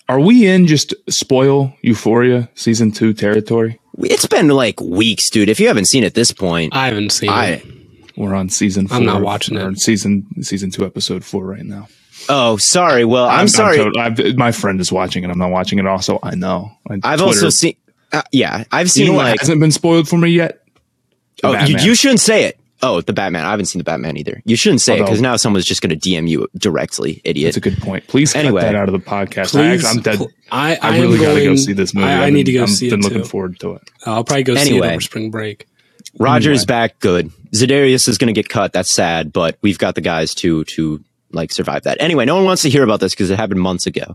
are we in just spoil Euphoria season two territory? It's been like weeks, dude. If you haven't seen it at this point, I haven't seen I, it. We're on season four. I'm not watching it. Season season two, episode four right now. Oh, sorry. Well, I'm, I'm sorry. I'm my friend is watching it. I'm not watching it. Also, I know. I've Twitter, also seen. Uh, yeah, I've seen. You know like hasn't been spoiled for me yet. The oh, you, you, shouldn't say it. Oh, the Batman. I haven't seen the Batman either. You shouldn't say Although, it because now someone's just going to DM you directly, idiot. That's a good point. Please anyway, cut that out of the podcast. Please, I, am dead. I, I, I really got to go see this movie. I, I need to go I'm see been it. Been looking forward to it. I'll probably go anyway, see it over spring break. Rodgers anyway. back, good. Za'Darius is going to get cut. That's sad, but we've got the guys to to like survive that. Anyway, no one wants to hear about this because it happened months ago.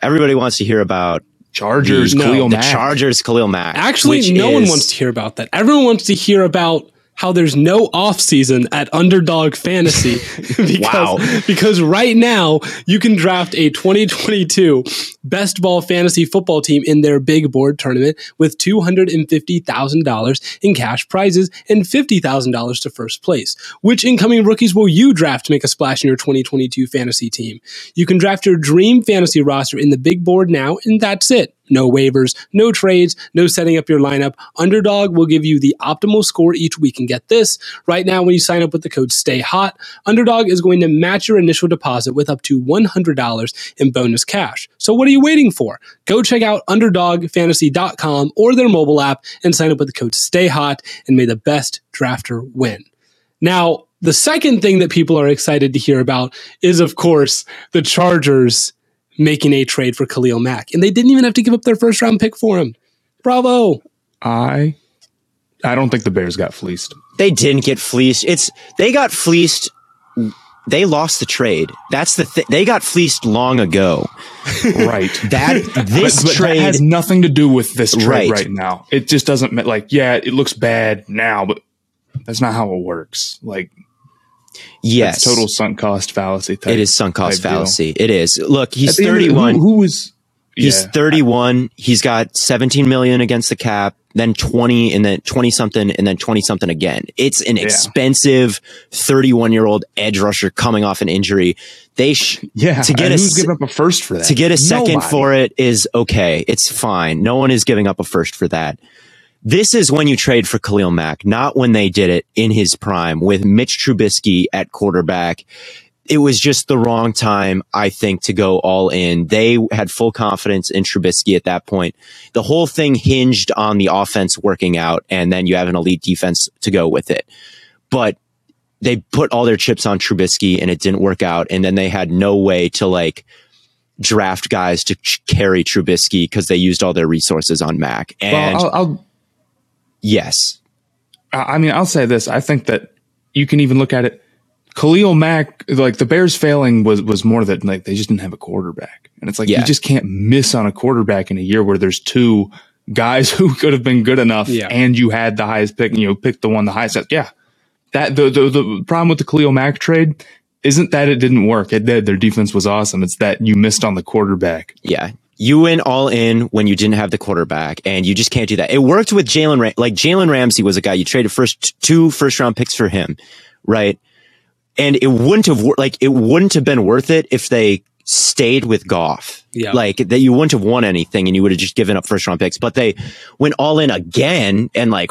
Everybody wants to hear about Chargers, the, Khalil no, Mack. The Chargers, Khalil Mack. Actually, no is, one wants to hear about that. Everyone wants to hear about how there's no off season at Underdog Fantasy <laughs> because wow. because right now you can draft a 2022 best ball fantasy football team in their big board tournament with $250,000 in cash prizes and $50,000 to first place. Which incoming rookies will you draft to make a splash in your 2022 fantasy team? You can draft your dream fantasy roster in the big board now and that's it. No waivers, no trades, no setting up your lineup. Underdog will give you the optimal score each week. And get this right now, when you sign up with the code Stay Hot, Underdog is going to match your initial deposit with up to $100 in bonus cash. So what are you waiting for? Go check out UnderdogFantasy.com or their mobile app and sign up with the code Stay Hot and may the best drafter win. Now, the second thing that people are excited to hear about is, of course, the Chargers making a trade for Khalil Mack. And they didn't even have to give up their first round pick for him. Bravo. I I don't think the Bears got fleeced. They didn't get fleeced. It's they got fleeced they lost the trade. That's the thing. They got fleeced long ago. <laughs> right. That <laughs> this but, but trade that has nothing to do with this trade right. right now. It just doesn't like yeah, it looks bad now, but that's not how it works. Like Yes. total sunk cost fallacy. Type, it is sunk cost fallacy. Deal. It is. Look, he's 31. Who, who, was, he's yeah. 31. He's got 17 million against the cap, then 20 and then 20 something and then 20 something again. It's an yeah. expensive 31 year old edge rusher coming off an injury. They sh- <laughs> yeah, to get a, giving up a first for that? To get a second Nobody. for it is okay. It's fine. No one is giving up a first for that. This is when you trade for Khalil Mack, not when they did it in his prime with Mitch Trubisky at quarterback. It was just the wrong time, I think, to go all in. They had full confidence in Trubisky at that point. The whole thing hinged on the offense working out, and then you have an elite defense to go with it. But they put all their chips on Trubisky and it didn't work out. And then they had no way to like draft guys to carry Trubisky because they used all their resources on Mack. And well, I'll, I'll, Yes. I mean, I'll say this. I think that you can even look at it. Khalil Mack, like the Bears failing was was more that like they just didn't have a quarterback, and it's like yeah. you just can't miss on a quarterback in a year where there's two guys <laughs> who could have been good enough, yeah. and you had the highest pick, and you know, picked the one the highest. Yeah, that the, the the problem with the Khalil Mack trade isn't that it didn't work. It did. Their defense was awesome. It's that you missed on the quarterback. Yeah, you went all in when you didn't have the quarterback, and you just can't do that. It worked with Jalen. Ram- like Jalen Ramsey was a guy you traded first two first round picks for him, right? And it wouldn't have like it wouldn't have been worth it if they stayed with Goff. Yeah. Like that you wouldn't have won anything and you would have just given up first round picks. But they went all in again and like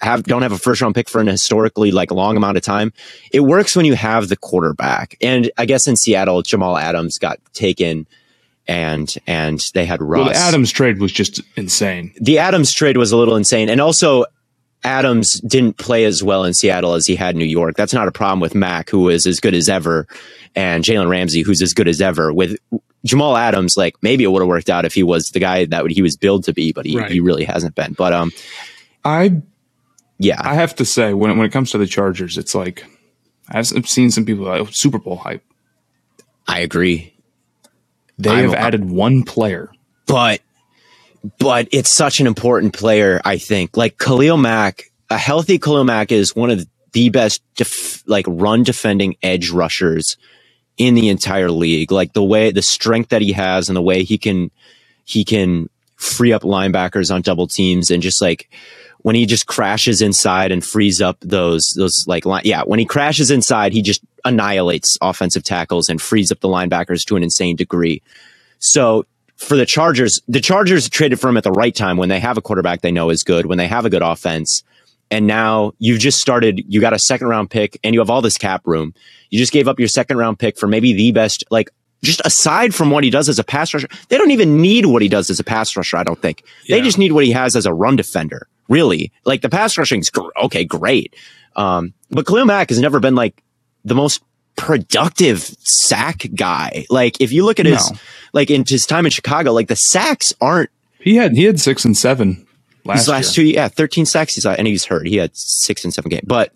have don't have a first round pick for an historically like long amount of time. It works when you have the quarterback. And I guess in Seattle, Jamal Adams got taken and and they had Russ. Well, the Adams trade was just insane. The Adams trade was a little insane, and also Adams didn't play as well in Seattle as he had in New York. That's not a problem with Mack, who is as good as ever, and Jalen Ramsey, who's as good as ever. With Jamal Adams, like maybe it would have worked out if he was the guy that he was billed to be, but he, right. he really hasn't been. But um, I yeah, I have to say when when it comes to the Chargers, it's like I've seen some people like Super Bowl hype. I agree. They I'm, have added one player, but but it's such an important player. I think like Khalil Mack, a healthy Khalil Mack is one of the best def- like run defending edge rushers in the entire league. Like the way the strength that he has and the way he can he can free up linebackers on double teams and just like when he just crashes inside and frees up those those like line, yeah when he crashes inside he just annihilates offensive tackles and frees up the linebackers to an insane degree so for the chargers the chargers traded for him at the right time when they have a quarterback they know is good when they have a good offense and now you've just started you got a second round pick and you have all this cap room you just gave up your second round pick for maybe the best like just aside from what he does as a pass rusher, they don't even need what he does as a pass rusher. I don't think yeah. they just need what he has as a run defender really. Like the pass rushing's gr- okay, great. Um, but Khalil Mack has never been like the most productive sack guy. Like if you look at his, no. like in his time in Chicago, like the sacks aren't. He had, he had six and seven last, last two, yeah, 13 sacks. He's, and he's hurt. He had six and seven games, but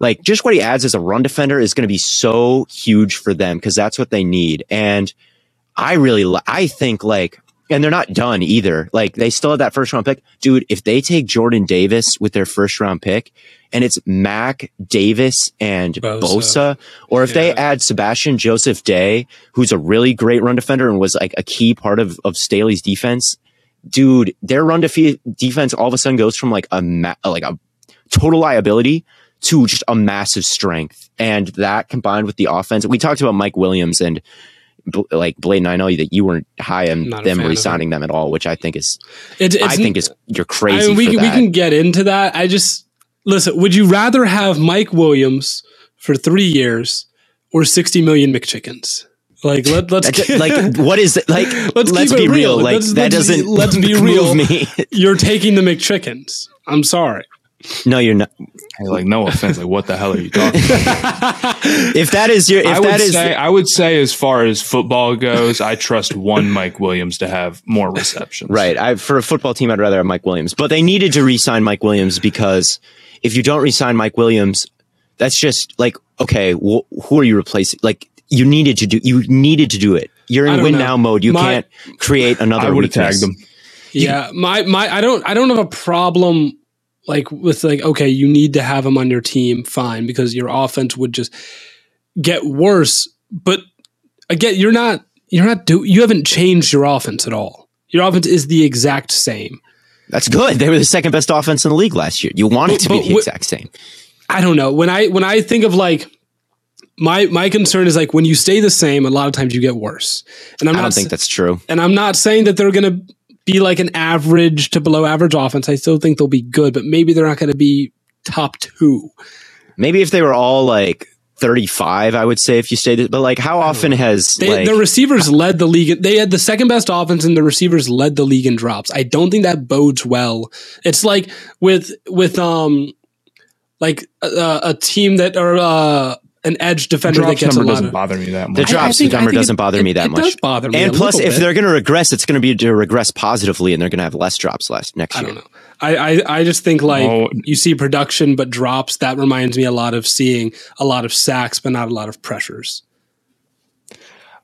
like just what he adds as a run defender is going to be so huge for them because that's what they need. And I really, I think like and they're not done either. Like they still have that first round pick. Dude, if they take Jordan Davis with their first round pick and it's Mack, Davis, and Bosa, Bosa or if yeah. they add Sebastian Joseph Day, who's a really great run defender and was like a key part of, of Staley's defense, dude, their run def- defense all of a sudden goes from like a, ma- like a total liability to just a massive strength. And that combined with the offense, we talked about Mike Williams and like Bladen, I know that you weren't high on them resigning them. at all, which I think is, I think is you're crazy. I mean, we, we can get into that. I just listen. Would you rather have Mike Williams for three years or sixty million McChickens? Like let let's get, like <laughs> what is it like? Let's, let's be real. real. Like let's, that let's, doesn't. Let's be <laughs> real. Me. You're taking the McChickens. I'm sorry. No, you're not. Hey, like no offense, like what the hell are you talking about? <laughs> if that is your, if I would is, say, I would say as far as football goes, I trust one Mike Williams to have more receptions. Right. I, for a football team, I'd rather have Mike Williams, but they needed to re-sign Mike Williams because if you don't re-sign Mike Williams, that's just like okay, wh- who are you replacing? Like you needed to do, you needed to do it. You're in win know. now mode. You my, can't create another. I would have tagged them. Yeah, my my I don't I don't have a problem like with like okay you need to have him on your team fine because your offense would just get worse. But again you're not you're not do you haven't changed your offense at all. Your offense is the exact same. That's good. They were the second best offense in the league last year. You want it to but, be the exact same. I don't know. When i when i think of like my my concern is like when you stay the same a lot of times you get worse. And i'm I not don't think that's true. and i'm not saying that they're going to be like an average to below average offense. I still think they'll be good, but maybe they're not going to be top two. Maybe if they were all like 35, I would say if you stayed, but like how often has they, like, the receivers led the league? They had the second best offense and the receivers led the league in drops. I don't think that bodes well. It's like with, with, um, like a, a team that or uh, an edge defender that gets number a doesn't of, bother me that much. The drops think, number doesn't it, bother me that it much. Does bother me and plus, if bit. they're going to regress, it's going to be to regress positively, and they're going to have less drops last next I year. don't know. I, I, I just think like oh. you see production but drops. That reminds me a lot of seeing a lot of sacks but not a lot of pressures.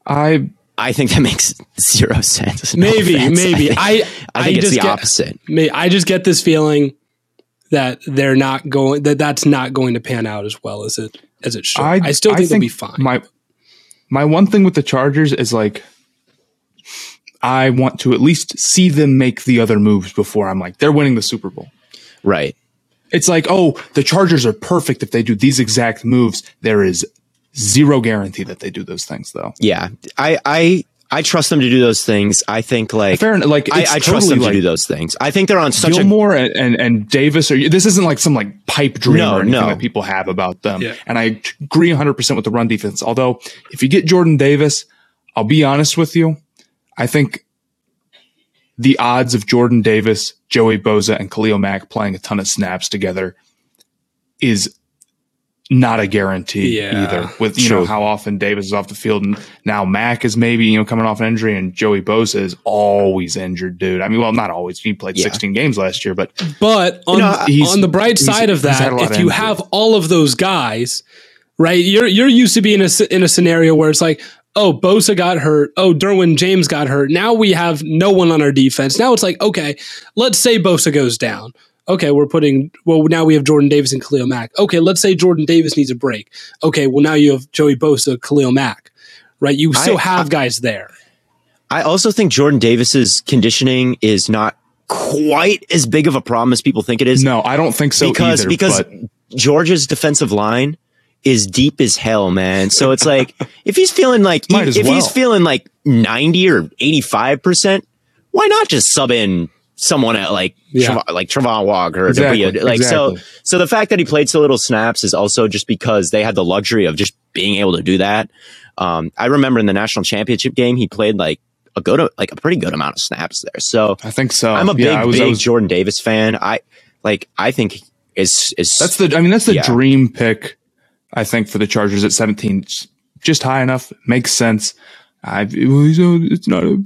I I think that <laughs> makes zero sense. No maybe, offense. maybe. I think, I, I think it's the get, opposite. May, I just get this feeling that they're not going that that's not going to pan out as well as it as it should. I, I still think, I think they'll be fine. My my one thing with the Chargers is like I want to at least see them make the other moves before I'm like they're winning the Super Bowl. Right. It's like, oh, the Chargers are perfect if they do these exact moves. There is zero guarantee that they do those things though. Yeah. I I I trust them to do those things. I think like fair like I, I trust them like, to do those things. I think they're on such Gilmore a and, and, and Davis or this isn't like some like pipe dream no, or anything no. that people have about them. Yeah. And I agree 100 percent with the run defense. Although if you get Jordan Davis, I'll be honest with you, I think the odds of Jordan Davis, Joey Bosa, and Khalil Mack playing a ton of snaps together is not a guarantee yeah, either. With you true. know how often Davis is off the field, and now Mack is maybe you know coming off an injury, and Joey Bosa is always injured, dude. I mean, well, not always. He played yeah. 16 games last year, but but on, you know, on the bright side of that, if you have all of those guys, right? You're you're used to being in a, in a scenario where it's like. Oh, Bosa got hurt. Oh, Derwin James got hurt. Now we have no one on our defense. Now it's like, okay, let's say Bosa goes down Okay, we're putting well now we have Jordan Davis and Khalil Mack. Okay, let's say Jordan Davis needs a break. Okay, well now you have Joey Bosa, Khalil Mack, right? You still I, have I, guys there. I also think Jordan Davis's conditioning is not quite as big of a problem as people think it is. No, I don't think so because either, because but. Georgia's defensive line is deep as hell, man. So it's like <laughs> if he's feeling like he, if well. he's feeling like ninety or eighty five percent, why not just sub in someone at like yeah. like Travon Walker exactly, like exactly. so so the fact that he played so little snaps is also just because they had the luxury of just being able to do that. Um, I remember in the national championship game he played like a good like a pretty good amount of snaps there. So I think so. I'm a big yeah, was, big was, Jordan Davis fan. I like I think is is that's the I mean that's the yeah. dream pick. I think for the Chargers at 17, just high enough makes sense. I it's not a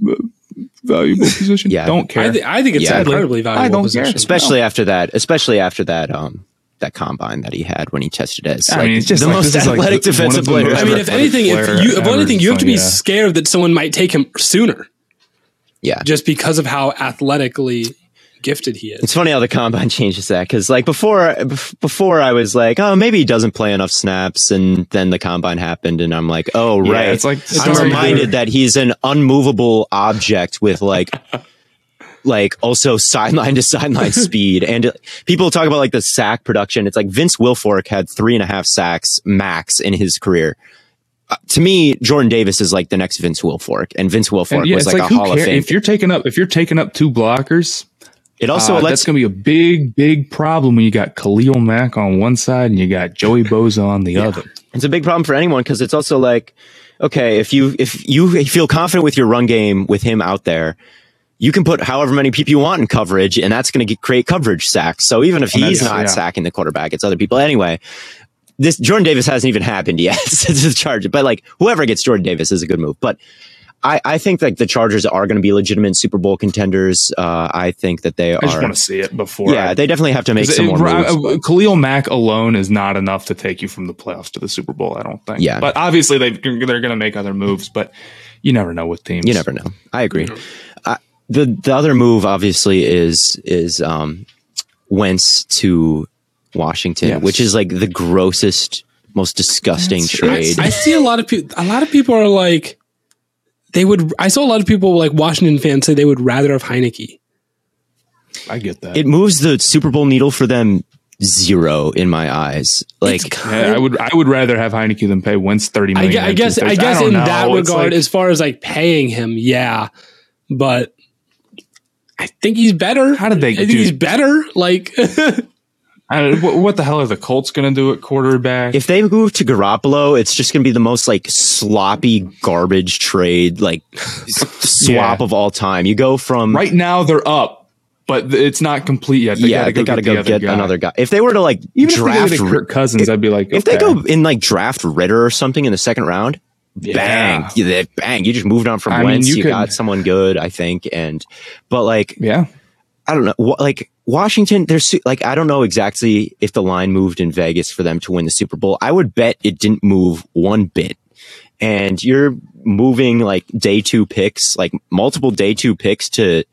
valuable <laughs> position. Yeah, don't care. I, th- I think it's yeah. incredibly valuable. I don't position. care, especially no. after that. Especially after that. Um, that combine that he had when he tested as I mean, it's just the like, most athletic like defensive player. I mean, if anything, if you, if anything, you have to be yeah. scared that someone might take him sooner. Yeah, just because of how athletically gifted he is. It's funny how the combine <laughs> changes that because like before, before I was like, oh, maybe he doesn't play enough snaps, and then the combine happened, and I'm like, oh, right. Yeah, it's like it's I'm reminded that he's an unmovable object with like. like also sideline to sideline <laughs> speed. And people talk about like the sack production. It's like Vince Wilfork had three and a half sacks max in his career. Uh, to me, Jordan Davis is like the next Vince Wilfork, and Vince Wilfork yeah, was like, like a Hall care? of Fame. If you're taking up, if you're taking up two blockers, it also uh, that's going to be a big, big problem when you got Khalil Mack on one side and you got Joey <laughs> Bosa on the yeah. other. It's a big problem for anyone because it's also like, okay, if you if you feel confident with your run game with him out there, you can put however many people you want in coverage, and that's going to create coverage sacks. So even if he's not yeah. sacking the quarterback, it's other people anyway. This Jordan Davis hasn't even happened yet. it's a charge, but like whoever gets Jordan Davis is a good move. But I, I think like the Chargers are going to be legitimate Super Bowl contenders. Uh, I think that they are. I just want to see it before. Yeah, I, they definitely have to make some it, more moves. Uh, Khalil Mack alone is not enough to take you from the playoffs to the Super Bowl. I don't think. Yeah, but obviously they they're going to make other moves, but you never know with teams. You never know. I agree. Uh, the the other move obviously is is um, Wentz to Washington, yes. which is like the grossest, most disgusting That's, trade. I, I see a lot of people. A lot of people are like they would. I saw a lot of people like Washington fans say they would rather have Heinicke. I get that. It moves the Super Bowl needle for them zero in my eyes. Like yeah, I would, I would rather have Heinicke than pay Wentz thirty million. I, I guess, I guess I in know. that it's regard, like, as far as like paying him, yeah, but I think he's better. How did they? I think he's better. Like <laughs> what the hell are the Colts going to do at quarterback? If they move to Garoppolo, it's just going to be the most like sloppy garbage trade, like swap yeah. of all time. You go from right now they're up, but it's not complete yet. They yeah, gotta they got to go, get, get another guy. If they were to like even draft if Kirk Cousins, if, I'd be like, okay. if they go in like draft Ridder or something in the second round, yeah. bang, bang, you just moved on from I Wentz. Mean, you, you could, got someone good, I think, and but like, yeah. I don't know. Like Washington, there's like I don't know exactly if the line moved in Vegas for them to win the Super Bowl. I would bet it didn't move one bit. And you're moving like day two picks, like multiple day two picks to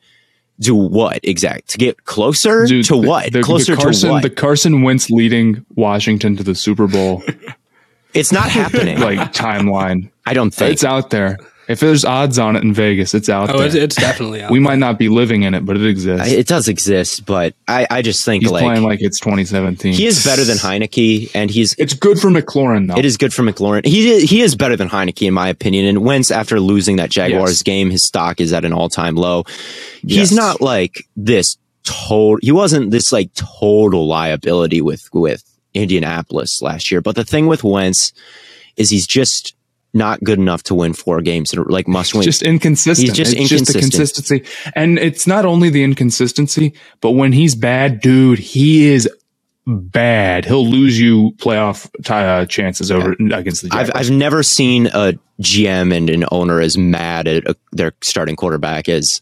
do what exact to get closer Dude, to what the, closer the Carson, to what the Carson Wentz leading Washington to the Super Bowl. <laughs> it's not happening. <laughs> like timeline. I don't think it's out there. If there's odds on it in Vegas, it's out oh, there. It's, it's definitely out. we might not be living in it, but it exists. It does exist, but I, I just think he's like playing like it's 2017. He is better than Heinicke, and he's it's good for McLaurin though. It is good for McLaurin. He he is better than Heinicke in my opinion. And Wentz, after losing that Jaguars yes. game, his stock is at an all time low. He's yes. not like this total. He wasn't this like total liability with with Indianapolis last year. But the thing with Wentz is he's just not good enough to win four games that are like must win. Just inconsistent. He's just it's inconsistent. just the consistency. And it's not only the inconsistency, but when he's bad, dude, he is bad. He'll lose you playoff uh, chances over yeah. against the Jaguars. I've, I've never seen a GM and an owner as mad at a, their starting quarterback as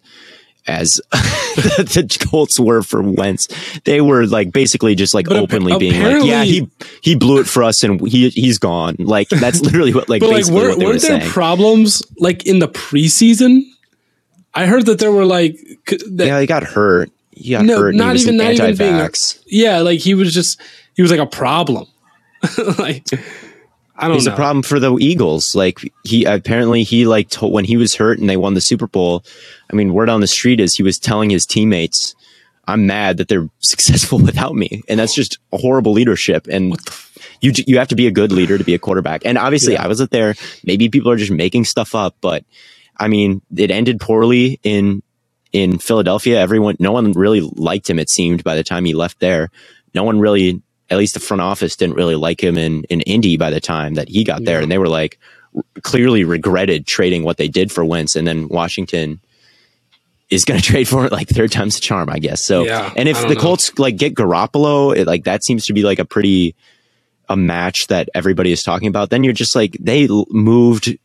as <laughs> the Colts were for Wentz. They were like basically just like but openly being like, "Yeah, he he blew it for us, and he he's gone." Like that's <laughs> literally what like but basically like, were, what they were, were there saying. problems like in the preseason? I heard that there were like that, yeah, he got hurt. He got no, hurt. Not even not even being yeah, like he was just he was like a problem. <laughs> like I don't He's know. a problem for the Eagles. Like he apparently he like told when he was hurt and they won the Super Bowl. I mean, word on the street is he was telling his teammates, "I'm mad that they're <laughs> successful without me," and that's just horrible leadership. And you you have to be a good leader to be a quarterback. And obviously, yeah. I wasn't there. Maybe people are just making stuff up, but I mean, it ended poorly in in Philadelphia. Everyone, no one really liked him. It seemed by the time he left there, no one really at least the front office didn't really like him in, in Indy by the time that he got yeah. there. And they were like clearly regretted trading what they did for Wentz. And then Washington is going <laughs> to trade for it like third time's the charm, I guess. So, yeah, and if the know. Colts like get Garoppolo, it, like that seems to be like a pretty, a match that everybody is talking about. Then you're just like, they moved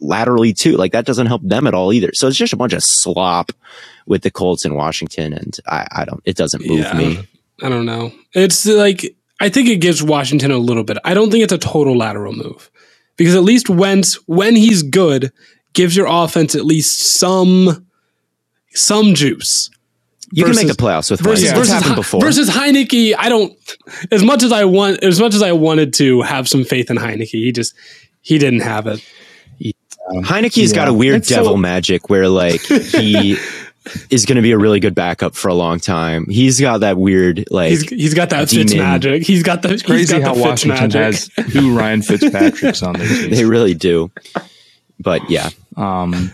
laterally too. Like that doesn't help them at all either. So it's just a bunch of slop with the Colts in Washington. And I, I don't, it doesn't move yeah, me. I don't know. It's like, I think it gives Washington a little bit. I don't think it's a total lateral move because at least Wentz, when he's good, gives your offense at least some some juice. You versus, can make the playoffs with versus, Wentz. Versus, before. versus Heinicke. I don't as much as I want as much as I wanted to have some faith in Heinicke. He just he didn't have it. Heinicke's yeah. got a weird it's devil so, magic where like he <laughs> is going to be a really good backup for a long time. He's got that weird like he's, he's got that Fitz magic. He's got the it's crazy how Washington has two Ryan Fitzpatrick's on their <laughs> team. They really do. But yeah, um,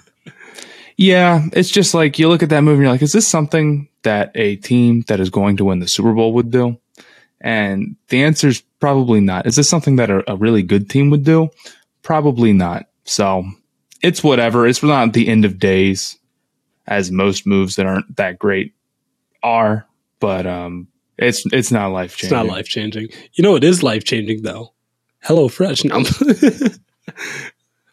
yeah, it's just like you look at that movie, and you're like, is this something that a team that is going to win the Super Bowl would do? And the answer is probably not. Is this something that a, a really good team would do? Probably not. So it's whatever. It's not the end of days as most moves that aren't that great are. But um, it's it's not life changing. It's not life changing. You know, it is life changing though. Hello Fresh. No, <laughs>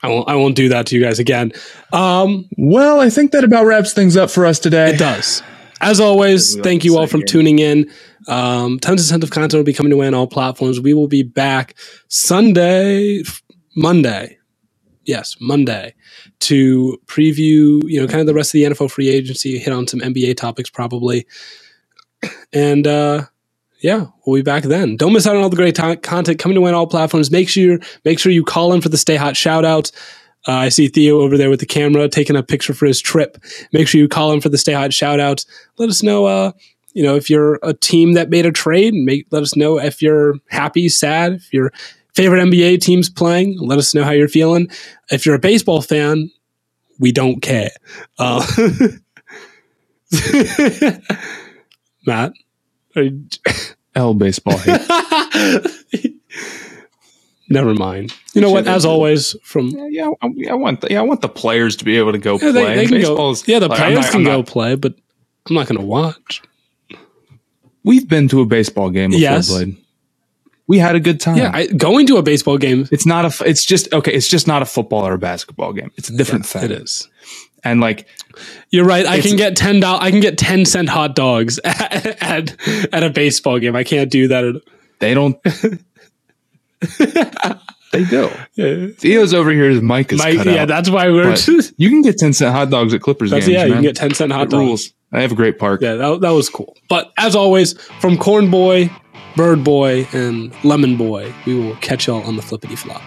I won't. I won't do that to you guys again. Um, well, I think that about wraps things up for us today. It does. As always, thank you all for tuning in. Um, tons of tons of content will be coming to on all platforms. We will be back Sunday, Monday. Yes, Monday to preview, you know, kind of the rest of the NFL free agency, hit on some NBA topics probably. And uh yeah, we'll be back then. Don't miss out on all the great t- content coming to win all platforms. Make sure make sure you call in for the Stay Hot shout out. Uh, I see Theo over there with the camera taking a picture for his trip. Make sure you call in for the Stay Hot shout out. Let us know uh you know if you're a team that made a trade, make let us know if you're happy, sad, if you're favorite NBA teams playing. Let us know how you're feeling. If you're a baseball fan, we don't care. Uh, <laughs> Matt, you- L baseball. <laughs> Never mind. You know what? As always, from yeah, yeah, I want the, yeah, I want the players to be able to go yeah, play. They, they go, yeah, the like, players not, can not, go play, but I'm not going to watch. We've been to a baseball game before, yes. Blade we had a good time. Yeah, I, going to a baseball game. It's not a. It's just okay. It's just not a football or a basketball game. It's a different yeah, thing. It is. And like, you're right. I can get ten dollars. I can get ten cent hot dogs at, <laughs> at, at a baseball game. I can't do that. At, they don't. <laughs> they do. Yeah. Theo's over here. His mic is Mike, yeah, out, that's why we're. <laughs> you can get ten cent hot dogs at Clippers games. Yeah, man. you can get ten cent hot it dogs. Rules. I have a great park. Yeah, that, that was cool. But as always, from Corn Boy, Bird Boy, and Lemon Boy, we will catch y'all on the flippity flop.